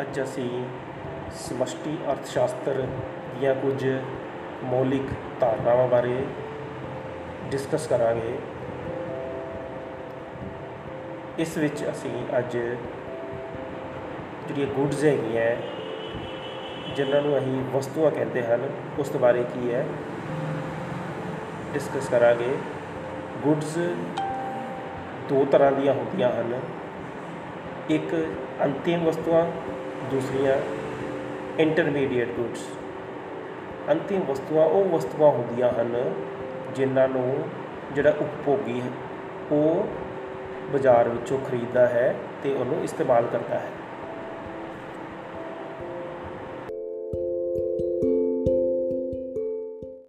ਅੱਜ ਅਸੀਂ ਸਮਸ਼ਟੀ ਅਰਥ ਸ਼ਾਸਤਰ ਦੀਆਂ ਕੁਝ ਮੌਲਿਕ ਧਾਰਨਾਵਾਂ ਬਾਰੇ ਡਿਸਕਸ ਕਰਾਂਗੇ। ਇਸ ਵਿੱਚ ਅਸੀਂ ਅੱਜ ਜਿਹੜੀਆਂ ਗੁੱਡਸ ਹੈਗੀਆਂ, ਜਿਨ੍ਹਾਂ ਨੂੰ ਅਸੀਂ ਵਸਤੂਆਂ ਕਹਿੰਦੇ ਹਨ, ਉਸ ਦੇ ਬਾਰੇ ਕੀ ਹੈ ਡਿਸਕਸ ਕਰਾਂਗੇ। ਗੁੱਡਸ ਦੋ ਤਰ੍ਹਾਂ ਦੀਆਂ ਹੁੰਦੀਆਂ ਹਨ। ਇੱਕ ਅੰਤਿਮ ਵਸਤੂਆਂ ਦੂਸਰੀਆਂ ਇੰਟਰਮੀਡੀਏਟ ਗੁੱਡਸ ਅੰਤਿਮ ਵਸਤੂਆਂ, ਉਹ ਵਸਤੂਆਂ ਹੁੰਦੀਆਂ ਹਨ ਜਿਨ੍ਹਾਂ ਨੂੰ ਜਿਹੜਾ ਉਪਭੋਗੀ ਹੈ, ਉਹ ਬਾਜ਼ਾਰ ਵਿੱਚੋਂ ਖਰੀਦਦਾ ਹੈ ਅਤੇ ਉਹਨੂੰ ਇਸਤੇਮਾਲ ਕਰਦਾ ਹੈ।